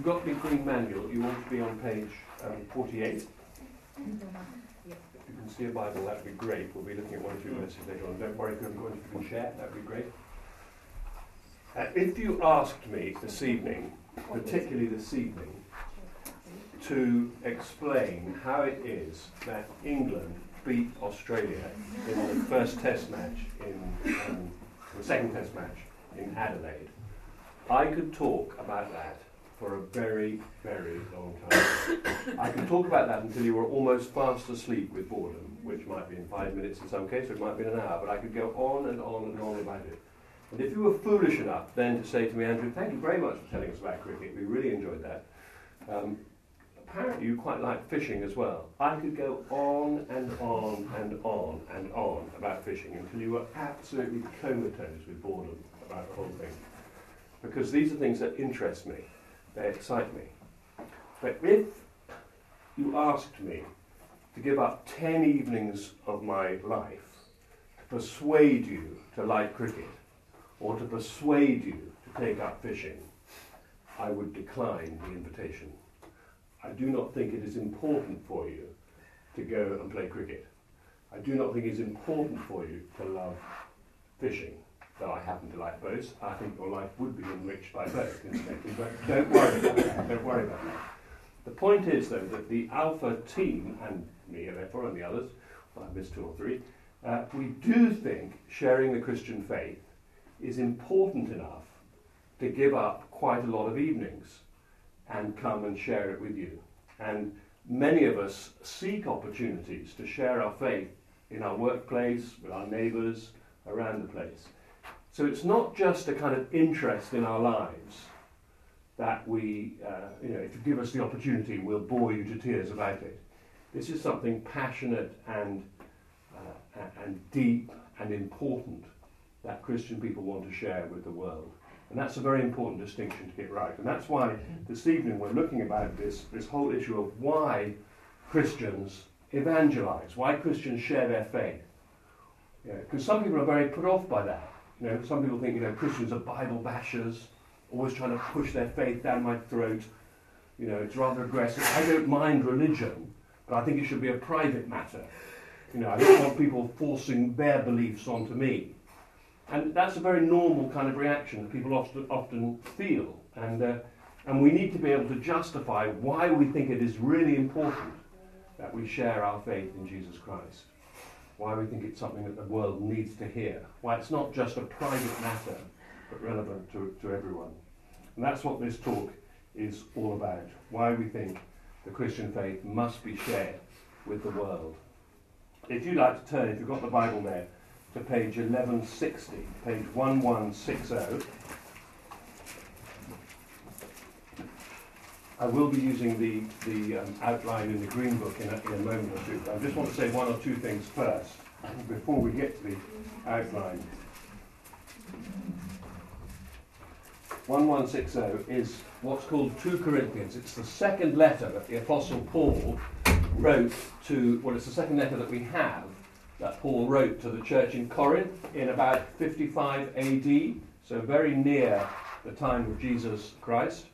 you've got the green manual, you want to be on page um, 48. If you can see a Bible, that would be great. We'll be looking at one or two verses later on. Don't worry if you haven't got anything you can share, that would be great. Uh, if you asked me this evening, particularly this evening, to explain how it is that England beat Australia in the first Test match in um, the second Test match in Adelaide, I could talk about that for a very, very long time. I could talk about that until you were almost fast asleep with boredom, which might be in five minutes in some cases, it might be in an hour, but I could go on and on and on about it. And if you were foolish enough then to say to me, Andrew, thank you very much for telling us about cricket, we really enjoyed that. Um, apparently you quite like fishing as well. I could go on and on and on and on about fishing until you were absolutely comatose with boredom about the whole thing. Because these are things that interest me, they excite me. But if you asked me to give up 10 evenings of my life to persuade you to like cricket, or to persuade you to take up fishing, I would decline the invitation. I do not think it is important for you to go and play cricket. I do not think it's important for you to love fishing, though I happen to like both. I think your life would be enriched by both, but don't worry about that. Don't worry about that. The point is, though, that the Alpha team, and me, therefore, and the others, well, I missed two or three, uh, we do think sharing the Christian faith is important enough to give up quite a lot of evenings and come and share it with you. And many of us seek opportunities to share our faith in our workplace, with our neighbours, around the place. So it's not just a kind of interest in our lives that we, uh, you know, if you give us the opportunity, we'll bore you to tears about it. This is something passionate and, uh, and deep and important that Christian people want to share with the world. And that's a very important distinction to get right. And that's why this evening we're looking about this, this whole issue of why Christians evangelize, why Christians share their faith. Because some people are very put off by that. You know, some people think, you know, Christians are Bible bashers, always trying to push their faith down my throat. You know, it's rather aggressive. I don't mind religion, but I think it should be a private matter. You know, I don't want people forcing their beliefs onto me. And that's a very normal kind of reaction that people often, often feel. And, uh, and we need to be able to justify why we think it is really important that we share our faith in Jesus Christ. Why we think it's something that the world needs to hear. Why it's not just a private matter, but relevant to, to everyone. And that's what this talk is all about. Why we think the Christian faith must be shared with the world. If you'd like to turn, if you've got the Bible there, to page 1160, page 1160. I will be using the, the um, outline in the Green Book in a, in a moment or two. I just want to say one or two things first before we get to the outline. 1160 is what's called 2 Corinthians. It's the second letter that the Apostle Paul wrote to, well, it's the second letter that we have that Paul wrote to the church in Corinth in about 55 AD, so very near the time of Jesus Christ.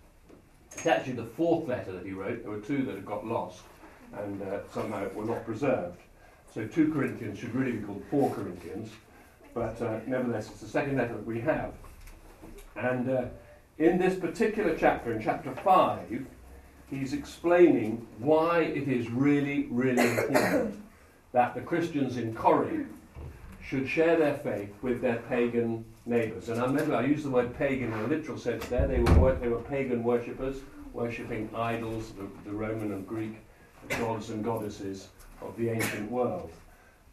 It's actually the fourth letter that he wrote. There were two that had got lost and uh, somehow were not preserved. So 2 Corinthians should really be called 4 Corinthians, but uh, nevertheless, it's the second letter that we have. And uh, in this particular chapter, in chapter 5, he's explaining why it is really, really important that the Christians in Corinth should share their faith with their pagan neighbours. And I remember I used the word pagan in a literal sense there. They were, they were pagan worshippers, worshipping idols, the, the Roman and Greek gods and goddesses of the ancient world.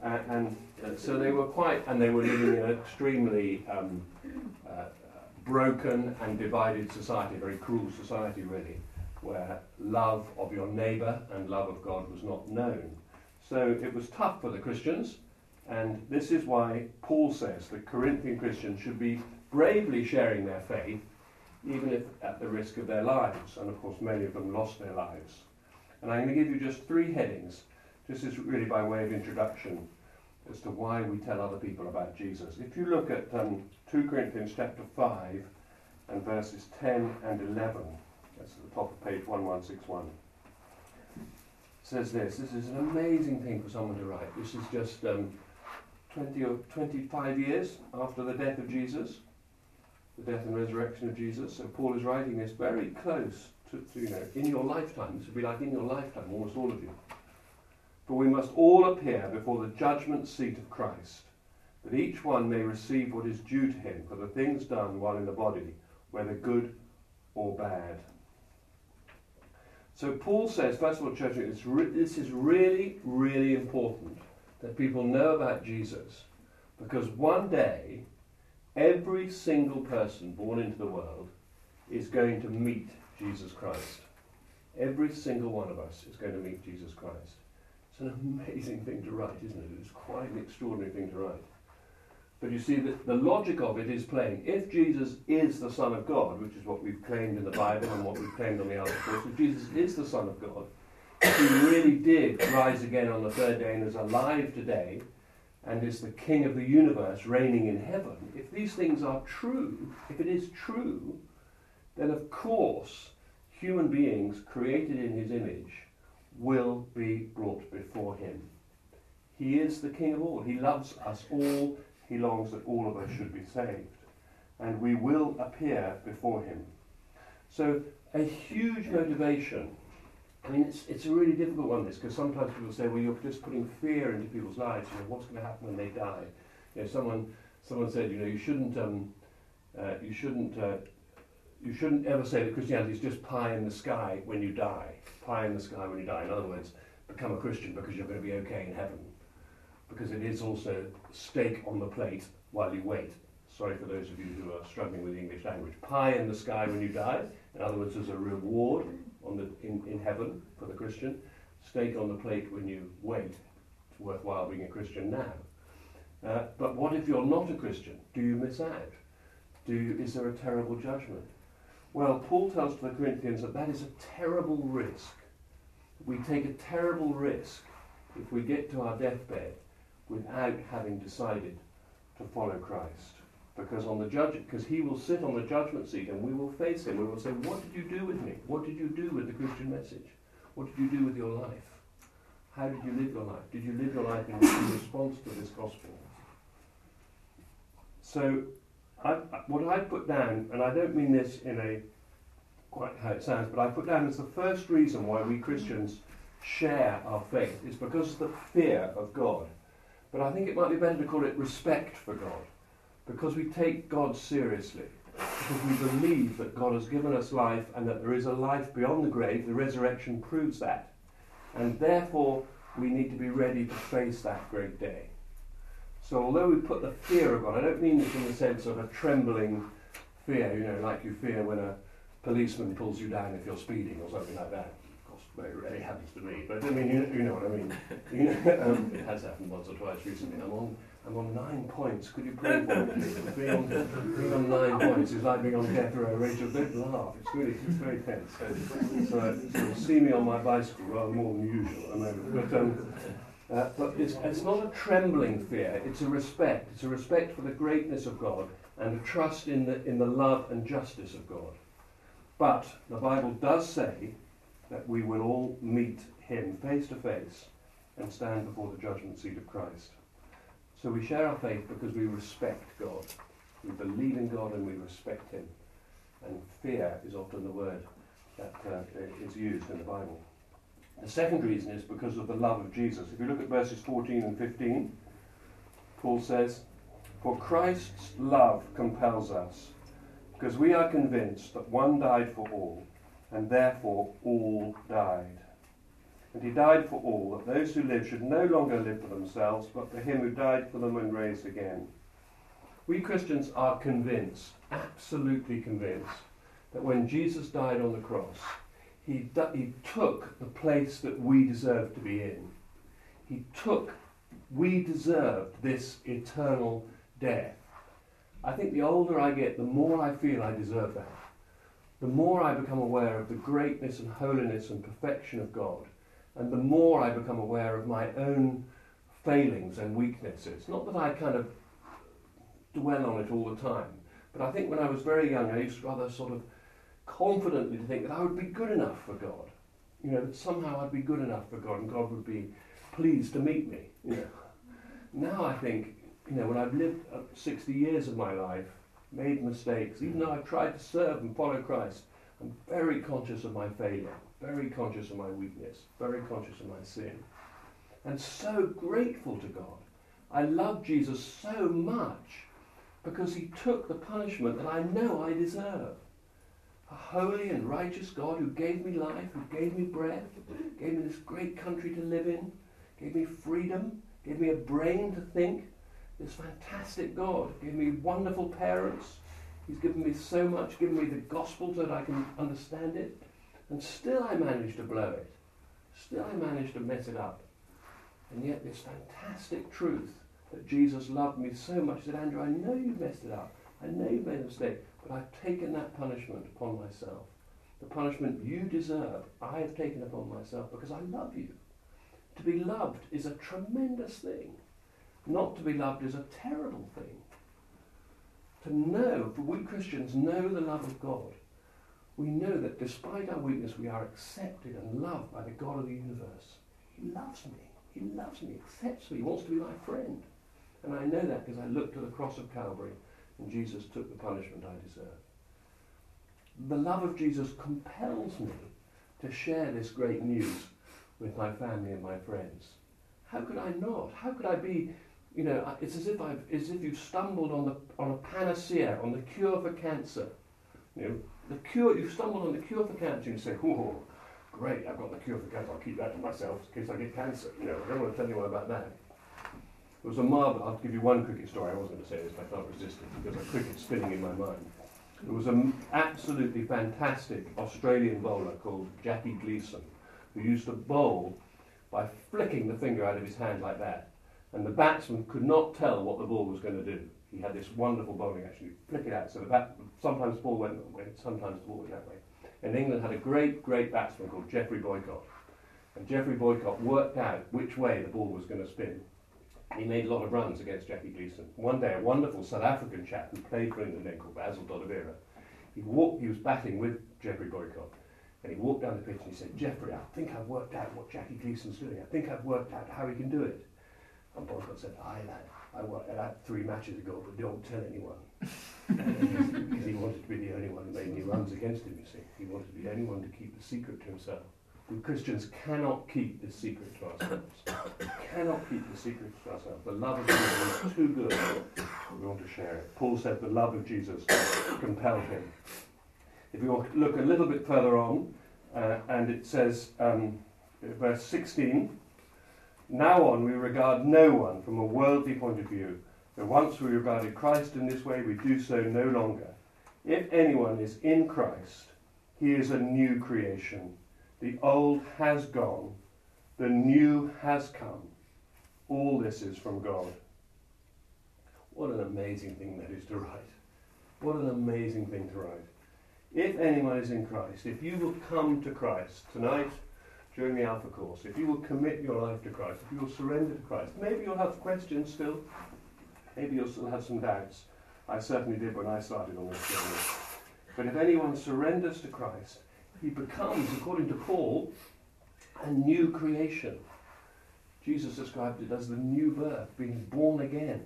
Uh, and uh, so they were quite, and they were living in an extremely um, uh, broken and divided society, a very cruel society, really, where love of your neighbour and love of God was not known. So it was tough for the Christians, and this is why Paul says the Corinthian Christians should be bravely sharing their faith, even if at the risk of their lives. And of course, many of them lost their lives. And I'm going to give you just three headings, This is really by way of introduction as to why we tell other people about Jesus. If you look at um, 2 Corinthians chapter 5 and verses 10 and 11, That's at the top of page 1161. says this. This is an amazing thing for someone to write. This is just um, 20 or 25 years after the death of Jesus, the death and resurrection of Jesus. So Paul is writing this very close to, to, you know, in your lifetime. This would be like in your lifetime, almost all of you. For we must all appear before the judgment seat of Christ, that each one may receive what is due to him for the things done while in the body, whether good or bad. So Paul says, first of all, church, this is really, really important that people know about Jesus because one day every single person born into the world is going to meet Jesus Christ. Every single one of us is going to meet Jesus Christ. It's an amazing thing to write, isn't it? It's quite an extraordinary thing to write. But you see, the, the logic of it is plain. If Jesus is the Son of God, which is what we've claimed in the Bible and what we've claimed on the other course, if Jesus is the Son of God, he really did rise again on the third day and is alive today, and is the King of the universe reigning in heaven, if these things are true, if it is true, then of course human beings created in his image will be brought before him. He is the King of all. He loves us all he longs that all of us should be saved. And we will appear before him. So, a huge motivation. I mean, it's, it's a really difficult one, this, because sometimes people say, well, you're just putting fear into people's lives. You know, what's going to happen when they die? You know, someone, someone said, you know, you shouldn't, um, uh, you shouldn't, uh, you shouldn't ever say that Christianity is just pie in the sky when you die. Pie in the sky when you die. In other words, become a Christian because you're going to be okay in heaven because it is also steak on the plate while you wait. Sorry for those of you who are struggling with the English language. Pie in the sky when you die. In other words, there's a reward on the, in, in heaven for the Christian. Steak on the plate when you wait. It's worthwhile being a Christian now. Uh, but what if you're not a Christian? Do you miss out? Do you, is there a terrible judgment? Well, Paul tells the Corinthians that that is a terrible risk. We take a terrible risk if we get to our deathbed without having decided to follow Christ. Because on the judge, because he will sit on the judgment seat and we will face him. We will say, What did you do with me? What did you do with the Christian message? What did you do with your life? How did you live your life? Did you live your life in, response to this gospel? So, I, what I put down, and I don't mean this in a quite how it sounds, but I put down as the first reason why we Christians share our faith is because of the fear of God. But I think it might be better to call it respect for God, because we take God seriously, because we believe that God has given us life and that there is a life beyond the grave. The resurrection proves that. And therefore, we need to be ready to face that great day. So, although we put the fear of God, I don't mean this in the sense of a trembling fear, you know, like you fear when a policeman pulls you down if you're speeding or something like that Of course, very rarely happens to me, but I mean, you, you know what I mean. You know, um, it has happened once or twice recently. I'm on, I'm on nine points. Could you pray for me, on, on nine points is like being on death row. Rachel, don't laugh. It's really, it's very tense. So, so, see me on my bicycle rather more than usual. But, um, uh, but it's, it's not a trembling fear. It's a respect. It's a respect for the greatness of God and a trust in the, in the love and justice of God. But the Bible does say that we will all meet him face to face and stand before the judgment seat of Christ. So we share our faith because we respect God. We believe in God and we respect him. And fear is often the word that uh, is used in the Bible. The second reason is because of the love of Jesus. If you look at verses 14 and 15, Paul says, For Christ's love compels us, because we are convinced that one died for all and therefore all died. And he died for all, that those who live should no longer live for themselves, but for him who died for them and raised again. We Christians are convinced, absolutely convinced, that when Jesus died on the cross, he, he took the place that we deserve to be in. He took, we deserved this eternal death. I think the older I get, the more I feel I deserve that the more I become aware of the greatness and holiness and perfection of God, and the more I become aware of my own failings and weaknesses. Not that I kind of dwell on it all the time, but I think when I was very young, I used to rather sort of confidently to think that I would be good enough for God. You know, that somehow I'd be good enough for God and God would be pleased to meet me. You know. Now I think, you know, when I've lived uh, 60 years of my life, made mistakes, even though I've tried to serve and follow Christ, I'm very conscious of my failure, very conscious of my weakness, very conscious of my sin. And so grateful to God. I love Jesus so much because he took the punishment that I know I deserve a holy and righteous God who gave me life, who gave me breath, gave me this great country to live in, gave me freedom, gave me a brain to think. This fantastic God gave me wonderful parents. He's given me so much, given me the gospel so that I can understand it. And still I managed to blow it. Still I managed to mess it up. And yet this fantastic truth that Jesus loved me so much, he said, Andrew, I know you've messed it up. I know you've made a mistake. But I've taken that punishment upon myself. The punishment you deserve, I have taken upon myself because I love you. To be loved is a tremendous thing. Not to be loved is a terrible thing. To know, for we Christians know the love of God. We know that despite our weakness, we are accepted and loved by the God of the universe. He loves me. He loves me, accepts me, he wants to be my friend. And I know that because I looked to the cross of Calvary and Jesus took the punishment I deserved. The love of Jesus compels me to share this great news with my family and my friends. How could I not? How could I be, you know, it's as if I've, as if you've stumbled on the on a panacea, on the cure for cancer. You know, the cure, you've stumbled on the cure for cancer and you say, oh, great, I've got the cure for cancer, I'll keep that to myself in case I get cancer. You know, I don't want to tell anyone about that. It was a marvel. I'll give you one cricket story. I wasn't going to say this, but I can't resist it because a cricket spinning in my mind. There was an absolutely fantastic Australian bowler called Jackie Gleeson who used to bowl by flicking the finger out of his hand like that. And the batsman could not tell what the ball was going to do. He had this wonderful bowling action. He'd flick it out. So the bat, sometimes the ball went that way, sometimes the ball went that way. And England had a great, great batsman called Geoffrey Boycott. And Geoffrey Boycott worked out which way the ball was going to spin he made a lot of runs against Jackie Gleeson. One day, a wonderful South African chap who played for England then called Basil D'Oliveira, he walked, he was batting with Geoffrey Boycott, and he walked down the pitch and he said, Geoffrey, I think I've worked out what Jackie Gleeson's doing. I think I've worked out how he can do it. And Boycott said, aye, lad, I worked it out three matches ago, but don't tell anyone. because he wanted to be the only one who made any runs against him, you see. He wanted to be the only one to keep the secret to himself. We Christians cannot keep this secret to ourselves. we cannot keep the secret to ourselves. The love of Jesus is too good. We want to share it. Paul said the love of Jesus compelled him. If we look a little bit further on, uh, and it says, um, verse 16, now on we regard no one from a worldly point of view. But once we regarded Christ in this way, we do so no longer. If anyone is in Christ, he is a new creation. The old has gone, the new has come. All this is from God. What an amazing thing that is to write. What an amazing thing to write. If anyone is in Christ, if you will come to Christ tonight during the Alpha course, if you will commit your life to Christ, if you will surrender to Christ, maybe you'll have questions still, maybe you'll still have some doubts. I certainly did when I started on this journey. But if anyone surrenders to Christ, he becomes, according to Paul, a new creation. Jesus described it as the new birth, being born again.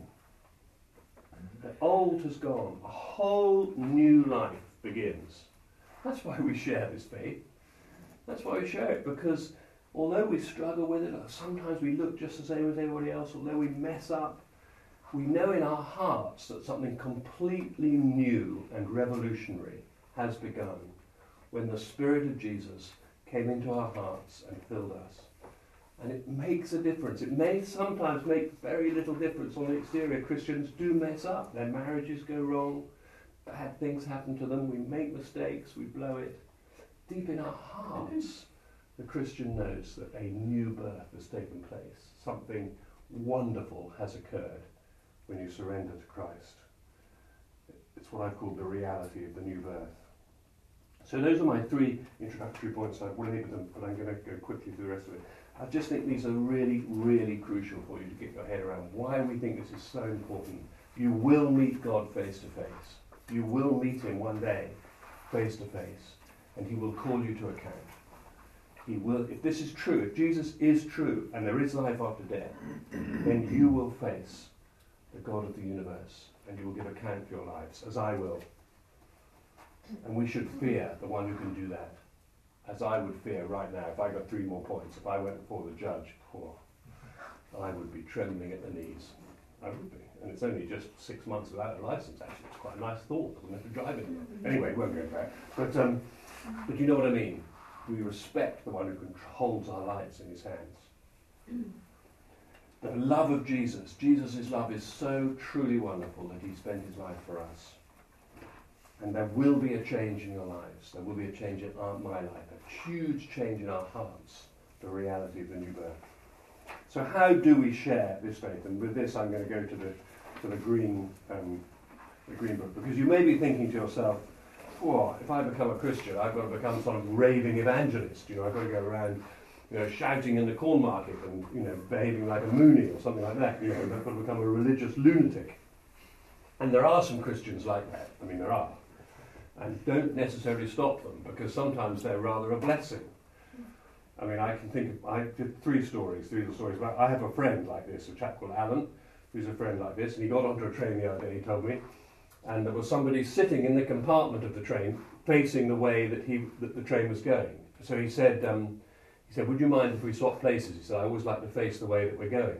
The old has gone, a whole new life begins. That's why we share this faith. That's why we share it, because although we struggle with it, uh, sometimes we look just the same as everybody else, although we mess up, we know in our hearts that something completely new and revolutionary has begun when the Spirit of Jesus came into our hearts and filled us. And it makes a difference. It may sometimes make very little difference on the exterior. Christians do mess up. Their marriages go wrong. Bad things happen to them. We make mistakes. We blow it. Deep in our hearts, the Christian knows that a new birth has taken place. Something wonderful has occurred when you surrender to Christ. It's what I've called the reality of the new birth. So those are my three introductory points. I've labelled them, but I'm going to go quickly through the rest of it. I just think these are really, really crucial for you to get your head around why we think this is so important. You will meet God face to face. You will meet Him one day. face to face, and he will call you to account. He will, if this is true, if Jesus is true, and there is life after death, then you will face the God of the universe, and you will give account for your lives, as I will. And we should fear the one who can do that, as I would fear right now if I got three more points. If I went before the judge, poor, I would be trembling at the knees. I would be. And it's only just six months without a license, actually. It's quite a nice thought. I wouldn't have drive anymore. Anyway, we won't go back. But, um, but you know what I mean. We respect the one who controls our lives in his hands. The love of Jesus, Jesus' love is so truly wonderful that he spent his life for us. And there will be a change in your lives. There will be a change in our, my life, a huge change in our hearts, the reality of the new birth. So how do we share this faith? And with this, I'm going to go to the to the green um, the green book because you may be thinking to yourself, "Well, if I become a Christian, I've got to become sort of raving evangelist. You know, I've got to go around." You know, shouting in the Cornmarket and you know behaving like a Moonie or something like that. You know, I've got to become a religious lunatic. And there are some Christians like that. I mean, there are and don't necessarily stop them because sometimes they're rather a blessing. I mean, I can think of, I did three stories, three little stories. But I have a friend like this, a chap called Alan, who's a friend like this, and he got onto a train the other day, he told me, and there was somebody sitting in the compartment of the train facing the way that, he, that the train was going. So he said, um, he said, would you mind if we swap places? He said, I always like to face the way that we're going.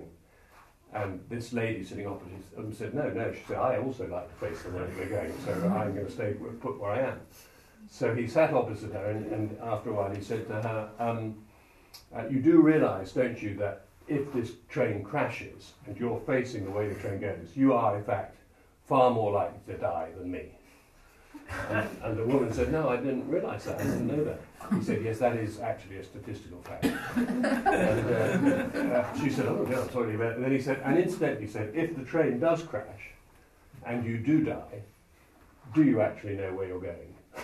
And this lady sitting opposite him said, no, no. She said, I also like to face the way that we're going, so I'm going to stay put where I am. So he sat opposite her, and, and after a while he said to her, um, uh, you do realise, don't you, that if this train crashes and you're facing the way the train goes, you are in fact far more likely to die than me. And, and the woman said, No, I didn't realise that. I didn't know that. He said, Yes, that is actually a statistical fact. and uh, uh, she said, Oh, no, I'm sorry about it. And then he said, And incidentally, he said, If the train does crash and you do die, do you actually know where you're going?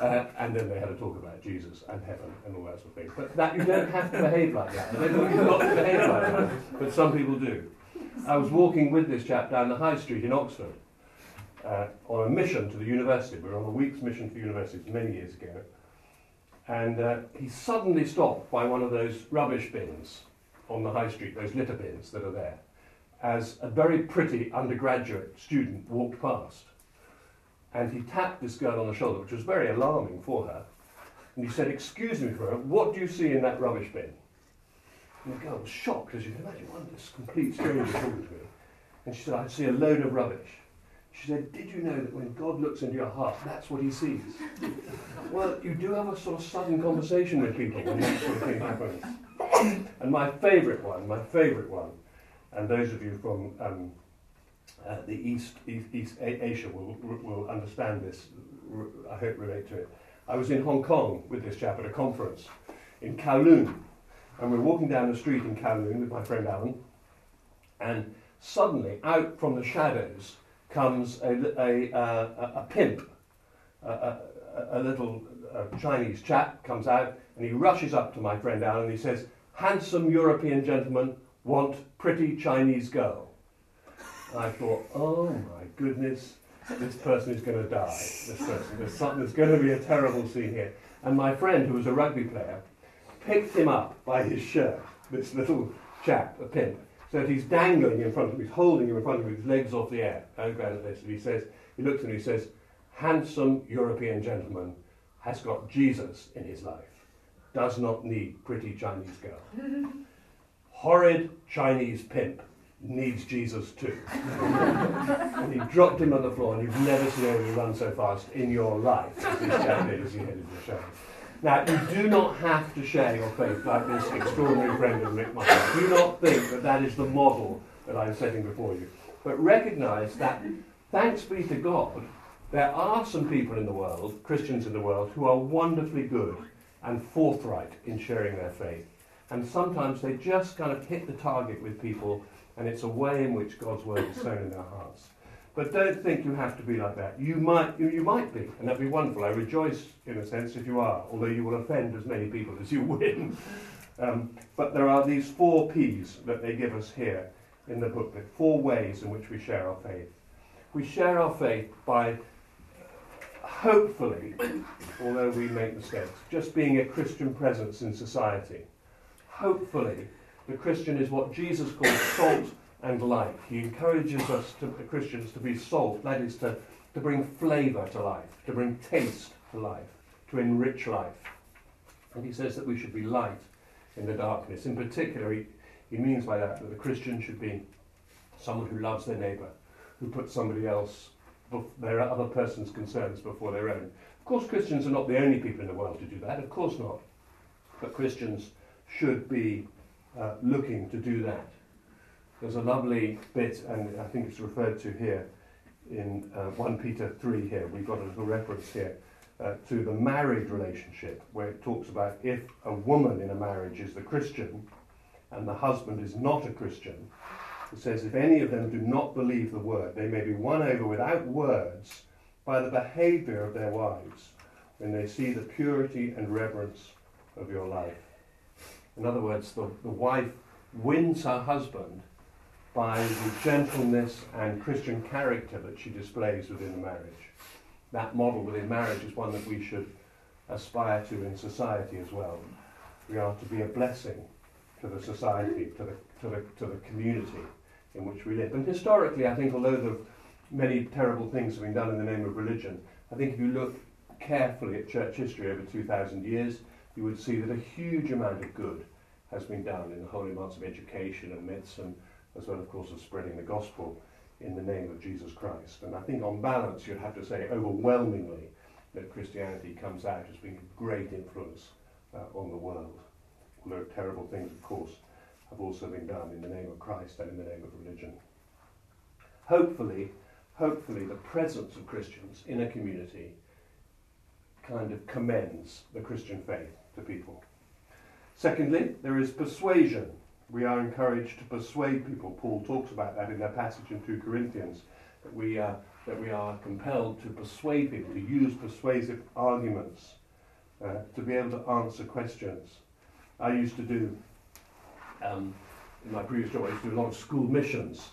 Uh, and then they had a talk about Jesus and heaven and all that sort of thing. But that you don't have to behave like that. They don't behave like that, but some people do. I was walking with this chap down the high street in Oxford, uh, on a mission to the university. We were on a week's mission for universities many years ago. And uh, he suddenly stopped by one of those rubbish bins on the high street, those litter bins that are there, as a very pretty undergraduate student walked past. And he tapped this girl on the shoulder, which was very alarming for her. And he said, Excuse me for a what do you see in that rubbish bin? And the girl was shocked, as you can imagine, one of this complete stranger talking to me. And she said, I see a load of rubbish. She said, Did you know that when God looks into your heart, that's what he sees? well, you do have a sort of sudden conversation with people when that sort of thing happens. and my favourite one, my favourite one, and those of you from um, uh, the East, East, East Asia will, will understand this, I hope relate to it. I was in Hong Kong with this chap at a conference in Kowloon, and we're walking down the street in Kowloon with my friend Alan, and suddenly, out from the shadows, comes a, a, a, a pimp, a, a, little uh, Chinese chap comes out and he rushes up to my friend Alan and he says, handsome European gentleman want pretty Chinese girl. I thought, oh my goodness, this person is going to die. This person, there's something, there's going to be a terrible scene here. And my friend, who was a rugby player, picked him up by his shirt, this little chap, a pimp, so that he's dangling in front of him, he's holding him in front of him his legs off the air. And he says, he looks at him he says, handsome European gentleman has got Jesus in his life, does not need pretty Chinese girl. Horrid Chinese pimp needs Jesus too. and he dropped him on the floor, and you've never seen anybody run so fast in your life this chap as he headed the show. Now, you do not have to share your faith like this extraordinary friend Rick Michael. Do not think that that is the model that I'm setting before you. But recognize that, thanks be to God, there are some people in the world, Christians in the world, who are wonderfully good and forthright in sharing their faith. And sometimes they just kind of hit the target with people, and it's a way in which God's word is sown in their hearts. But don't think you have to be like that. You might, you, you might be, and that'd be wonderful. I rejoice, in a sense, if you are, although you will offend as many people as you win. Um, but there are these four P's that they give us here in the booklet, four ways in which we share our faith. We share our faith by hopefully, although we make mistakes, just being a Christian presence in society. Hopefully, the Christian is what Jesus calls salt and life. He encourages us, to, Christians, to be salt, that is, to, to bring flavour to life, to bring taste to life, to enrich life. And he says that we should be light in the darkness. In particular, he, he means by that that the Christian should be someone who loves their neighbour, who puts somebody else, their other person's concerns before their own. Of course, Christians are not the only people in the world to do that, of course not. But Christians should be uh, looking to do that. There's a lovely bit, and I think it's referred to here in uh, 1 Peter 3 here. We've got a little reference here uh, to the married relationship, where it talks about if a woman in a marriage is the Christian and the husband is not a Christian, it says, if any of them do not believe the word, they may be won over without words by the behavior of their wives when they see the purity and reverence of your life. In other words, the, the wife wins her husband by the gentleness and Christian character that she displays within the marriage. That model within marriage is one that we should aspire to in society as well. We are to be a blessing to the society, to the, to the, to the community in which we live. And historically, I think, although the many terrible things have been done in the name of religion, I think if you look carefully at church history over 2,000 years, you would see that a huge amount of good has been done in the holy months of education and myths, and as well, of course, of spreading the gospel in the name of Jesus Christ. And I think, on balance, you'd have to say overwhelmingly that Christianity comes out as being a great influence uh, on the world. Although terrible things, of course, have also been done in the name of Christ and in the name of religion. Hopefully, hopefully, the presence of Christians in a community kind of commends the Christian faith to people. Secondly, there is persuasion. We are encouraged to persuade people. Paul talks about that in that passage in 2 Corinthians, that we, are, that we are compelled to persuade people, to use persuasive arguments, uh, to be able to answer questions. I used to do, um, in my previous job, I used to do a lot of school missions.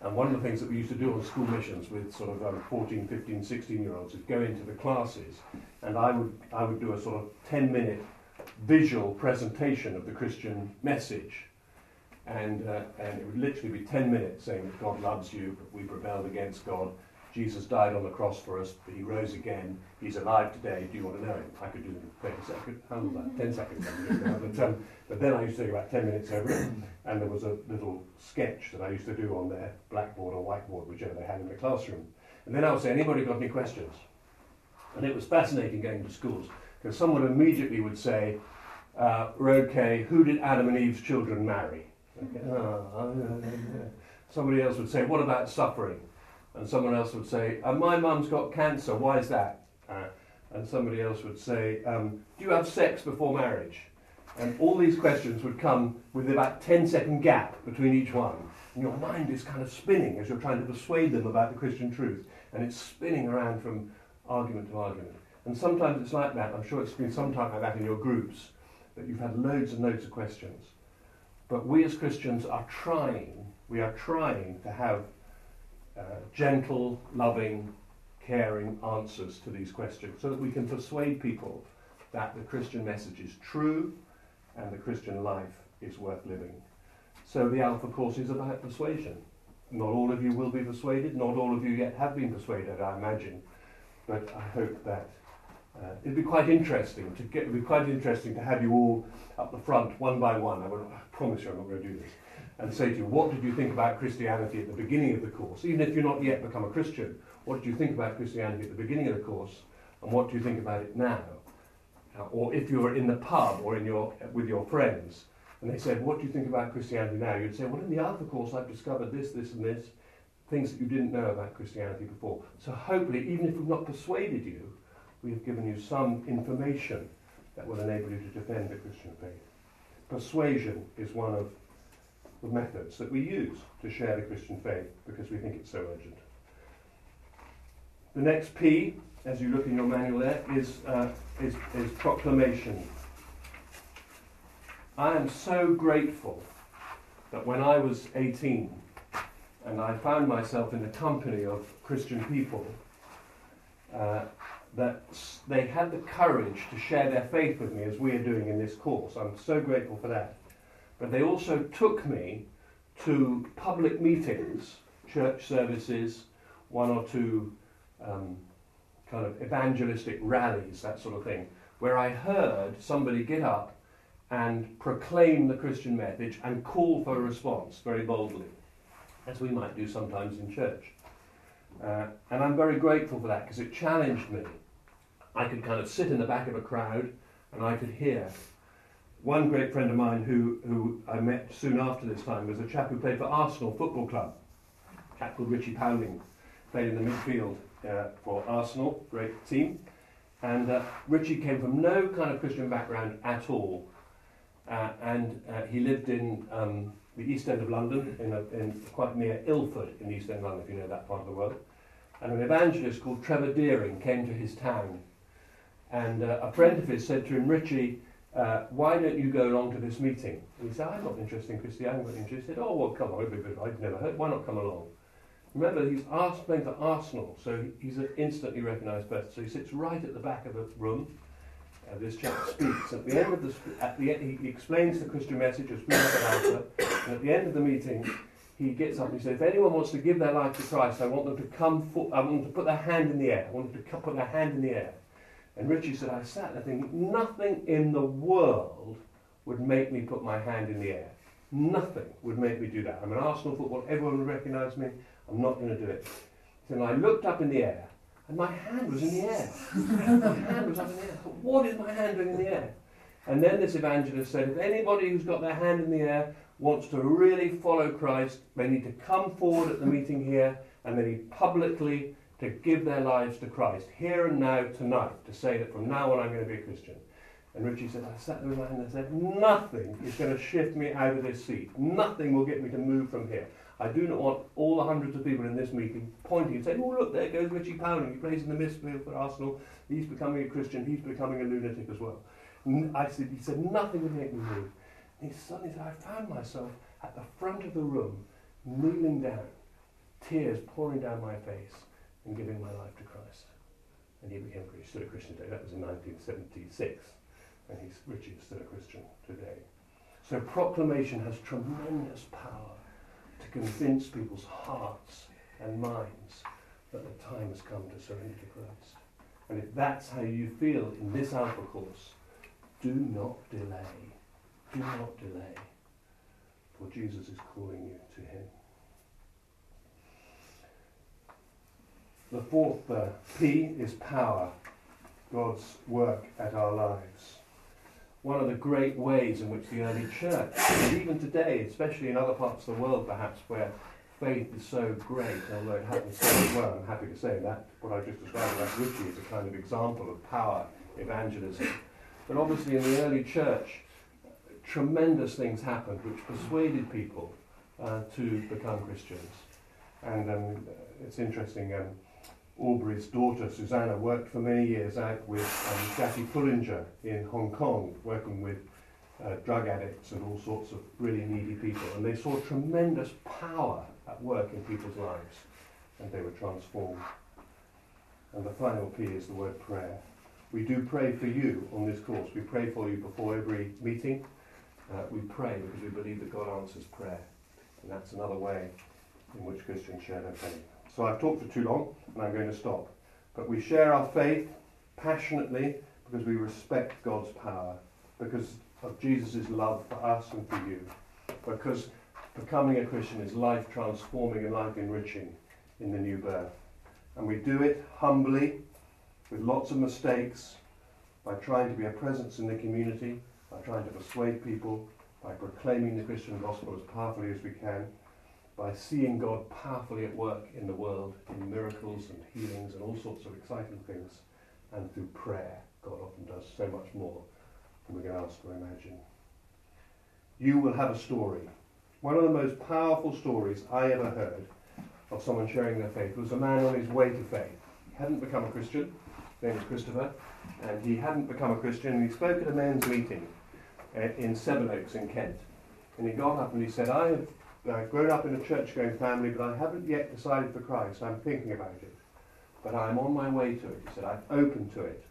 And one of the things that we used to do on school missions with sort of um, 14, 15, 16 year olds is go into the classes and I would, I would do a sort of 10 minute visual presentation of the Christian message. And, uh, and it would literally be 10 minutes saying God loves you, but we've rebelled against God. Jesus died on the cross for us, but he rose again. He's alive today. Do you want to know him? I could do 30 seconds, handle that, 10 seconds. but, um, but then I used to take about 10 minutes over it, and there was a little sketch that I used to do on their blackboard or whiteboard, whichever they had in the classroom. And then I would say, anybody got any questions? And it was fascinating going to schools because someone immediately would say, uh, okay, who did Adam and Eve's children marry? Oh, Somebody else would say, what about suffering? And someone else would say, uh, my mum's got cancer, why is that? Uh, and somebody else would say, um, do you have sex before marriage? And all these questions would come with about 10 second gap between each one. And your mind is kind of spinning as you're trying to persuade them about the Christian truth. And it's spinning around from argument to argument. And sometimes it's like that. I'm sure it's been sometime like that in your groups, that you've had loads and loads of questions. But we as Christians are trying, we are trying to have uh, gentle, loving, caring answers to these questions so that we can persuade people that the Christian message is true and the Christian life is worth living. So the Alpha course is about persuasion. Not all of you will be persuaded, not all of you yet have been persuaded, I imagine but I hope that uh, it'd be quite interesting to get. It'd be quite interesting to have you all up the front, one by one. I, I promise you, I'm not going to do this, and say to you, what did you think about Christianity at the beginning of the course? Even if you're not yet become a Christian, what did you think about Christianity at the beginning of the course, and what do you think about it now? Uh, or if you were in the pub or in your with your friends, and they said, what do you think about Christianity now? You'd say, well, in the Alpha course, I've discovered this, this, and this things that you didn't know about Christianity before. So hopefully, even if we've not persuaded you, we have given you some information that will enable you to defend the Christian faith. Persuasion is one of the methods that we use to share the Christian faith because we think it's so urgent. The next P, as you look in your manual there, is, uh, is, is proclamation. I am so grateful that when I was 18, and I found myself in the company of Christian people, uh, that they had the courage to share their faith with me as we are doing in this course. I'm so grateful for that. But they also took me to public meetings, church services, one or two um, kind of evangelistic rallies, that sort of thing, where I heard somebody get up and proclaim the Christian message and call for a response very boldly, as we might do sometimes in church. Uh, and I'm very grateful for that because it challenged me. I could kind of sit in the back of a crowd and I could hear. One great friend of mine who, who I met soon after this time was a chap who played for Arsenal Football Club, a chap called Richie Powling, played in the midfield uh, for Arsenal, great team. And uh, Richie came from no kind of Christian background at all. Uh, and uh, he lived in um, the east end of London, in, a, in quite near Ilford in the east end of London, if you know that part of the world. And an evangelist called Trevor Dearing came to his town. And uh, a friend of his said to him, Richie, uh, why don't you go along to this meeting? And he said, I'm not interested in Christianity. I'm not said, oh, well, come on, I've never heard. Why not come along? Remember, he's asked, playing for Arsenal, so he's an instantly recognised person. So he sits right at the back of the room. Uh, this chap speaks. At the end of the, at the end, he explains the Christian message as we have an And at the end of the meeting, he gets up and he says, if anyone wants to give their life to Christ, I want them to come. I want them to put their hand in the air. I want them to put their hand in the air. And Richie said, I sat there thinking, nothing in the world would make me put my hand in the air. Nothing would make me do that. I'm an Arsenal football, Everyone would recognise me. I'm not going to do it. So I looked up in the air, and my hand was in the air. my hand was up in the air. Thought, what is my hand doing in the air? And then this evangelist said, if anybody who's got their hand in the air wants to really follow Christ, they need to come forward at the meeting here, and they need publicly to give their lives to Christ, here and now, tonight, to say that from now on I'm going to be a Christian. And Richie said, I sat there with my hand and I said, nothing is going to shift me out of this seat. Nothing will get me to move from here. I do not want all the hundreds of people in this meeting pointing and saying, oh, look, there goes Richie Powling. He plays in the midfield for Arsenal. He's becoming a Christian. He's becoming a lunatic as well. I said, he said, nothing would make me move. And he suddenly said, I found myself at the front of the room, kneeling down, tears pouring down my face, and giving my life to Christ. And he became still a Christian today. That was in 1976. And he's, Richie is still a Christian today. So proclamation has tremendous power to convince people's hearts and minds that the time has come to surrender to Christ. And if that's how you feel in this Alpha course, do not delay. Do not delay. For Jesus is calling you to him. The fourth uh, P is power, God's work at our lives one of the great ways in which the early church, and even today, especially in other parts of the world perhaps where faith is so great, although it happens so well, I'm happy to say that what I just described about Richie is a kind of example of power evangelism. But obviously in the early church, tremendous things happened which persuaded people uh, to become Christians. And um, it's interesting, um, Aubrey's daughter, Susanna, worked for many years out with um, Jackie Pullinger in Hong Kong, working with uh, drug addicts and all sorts of really needy people. And they saw tremendous power at work in people's lives, and they were transformed. And the final P is the word prayer. We do pray for you on this course. We pray for you before every meeting. Uh, we pray because we believe that God answers prayer. And that's another way in which Christians share their faith. So I've talked for too long and I'm going to stop. But we share our faith passionately because we respect God's power, because of Jesus' love for us and for you, because becoming a Christian is life transforming and life enriching in the new birth. And we do it humbly, with lots of mistakes, by trying to be a presence in the community, by trying to persuade people, by proclaiming the Christian gospel as powerfully as we can by seeing God powerfully at work in the world in miracles and healings and all sorts of exciting things. And through prayer, God often does so much more than we can ask or imagine. You will have a story. One of the most powerful stories I ever heard of someone sharing their faith was a man on his way to faith. He hadn't become a Christian, his name was Christopher, and he hadn't become a Christian, and he spoke at a men's meeting uh, in Sevenoaks in Kent. And he got up and he said, I have I've grown up in a church going family, but I haven't yet decided for Christ. I'm thinking about it. but I'm on my way to it. He said, I'm open to it.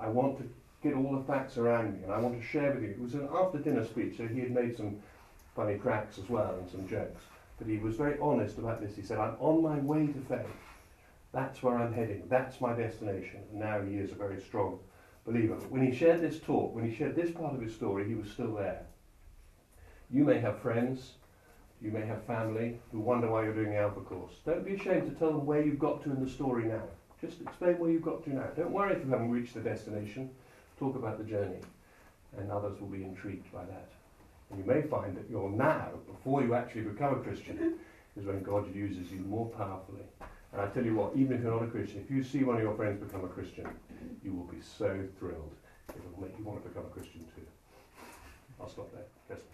I want to get all the facts around me and I want to share with you. It was an after dinner speech, so he had made some funny cracks as well and some jokes. But he was very honest about this. He said, I'm on my way to faith. That's where I'm heading. That's my destination. And now he is a very strong believer. But when he shared this talk, when he shared this part of his story, he was still there. You may have friends, you may have family who wonder why you're doing the Alpha course. Don't be ashamed to tell them where you've got to in the story now. Just explain where you've got to now. Don't worry if you haven't reached the destination. Talk about the journey, and others will be intrigued by that. And you may find that your now, before you actually become a Christian, is when God uses you more powerfully. And I tell you what, even if you're not a Christian, if you see one of your friends become a Christian, you will be so thrilled. It will make you want to become a Christian too. I'll stop there. Yes.